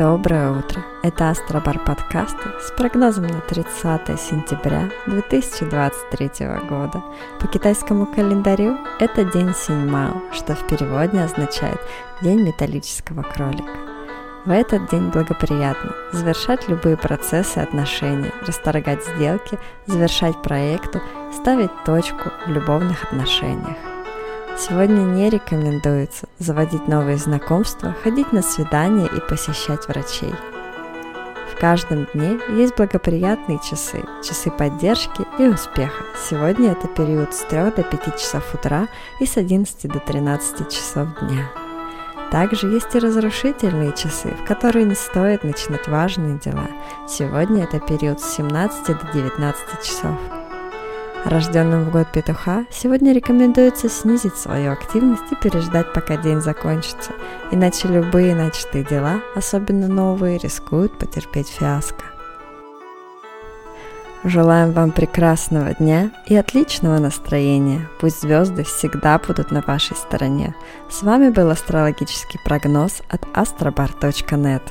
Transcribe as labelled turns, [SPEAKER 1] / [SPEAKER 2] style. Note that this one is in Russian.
[SPEAKER 1] Доброе утро! Это Астробар подкасты с прогнозом на 30 сентября 2023 года. По китайскому календарю это день Синьмао, что в переводе означает День металлического кролика. В этот день благоприятно завершать любые процессы отношений, расторгать сделки, завершать проекты, ставить точку в любовных отношениях. Сегодня не рекомендуется заводить новые знакомства, ходить на свидания и посещать врачей. В каждом дне есть благоприятные часы, часы поддержки и успеха. Сегодня это период с 3 до 5 часов утра и с 11 до 13 часов дня. Также есть и разрушительные часы, в которые не стоит начинать важные дела. Сегодня это период с 17 до 19 часов. Рожденным в год петуха сегодня рекомендуется снизить свою активность и переждать, пока день закончится, иначе любые начатые дела, особенно новые, рискуют потерпеть фиаско. Желаем вам прекрасного дня и отличного настроения. Пусть звезды всегда будут на вашей стороне. С вами был астрологический прогноз от astrobar.net.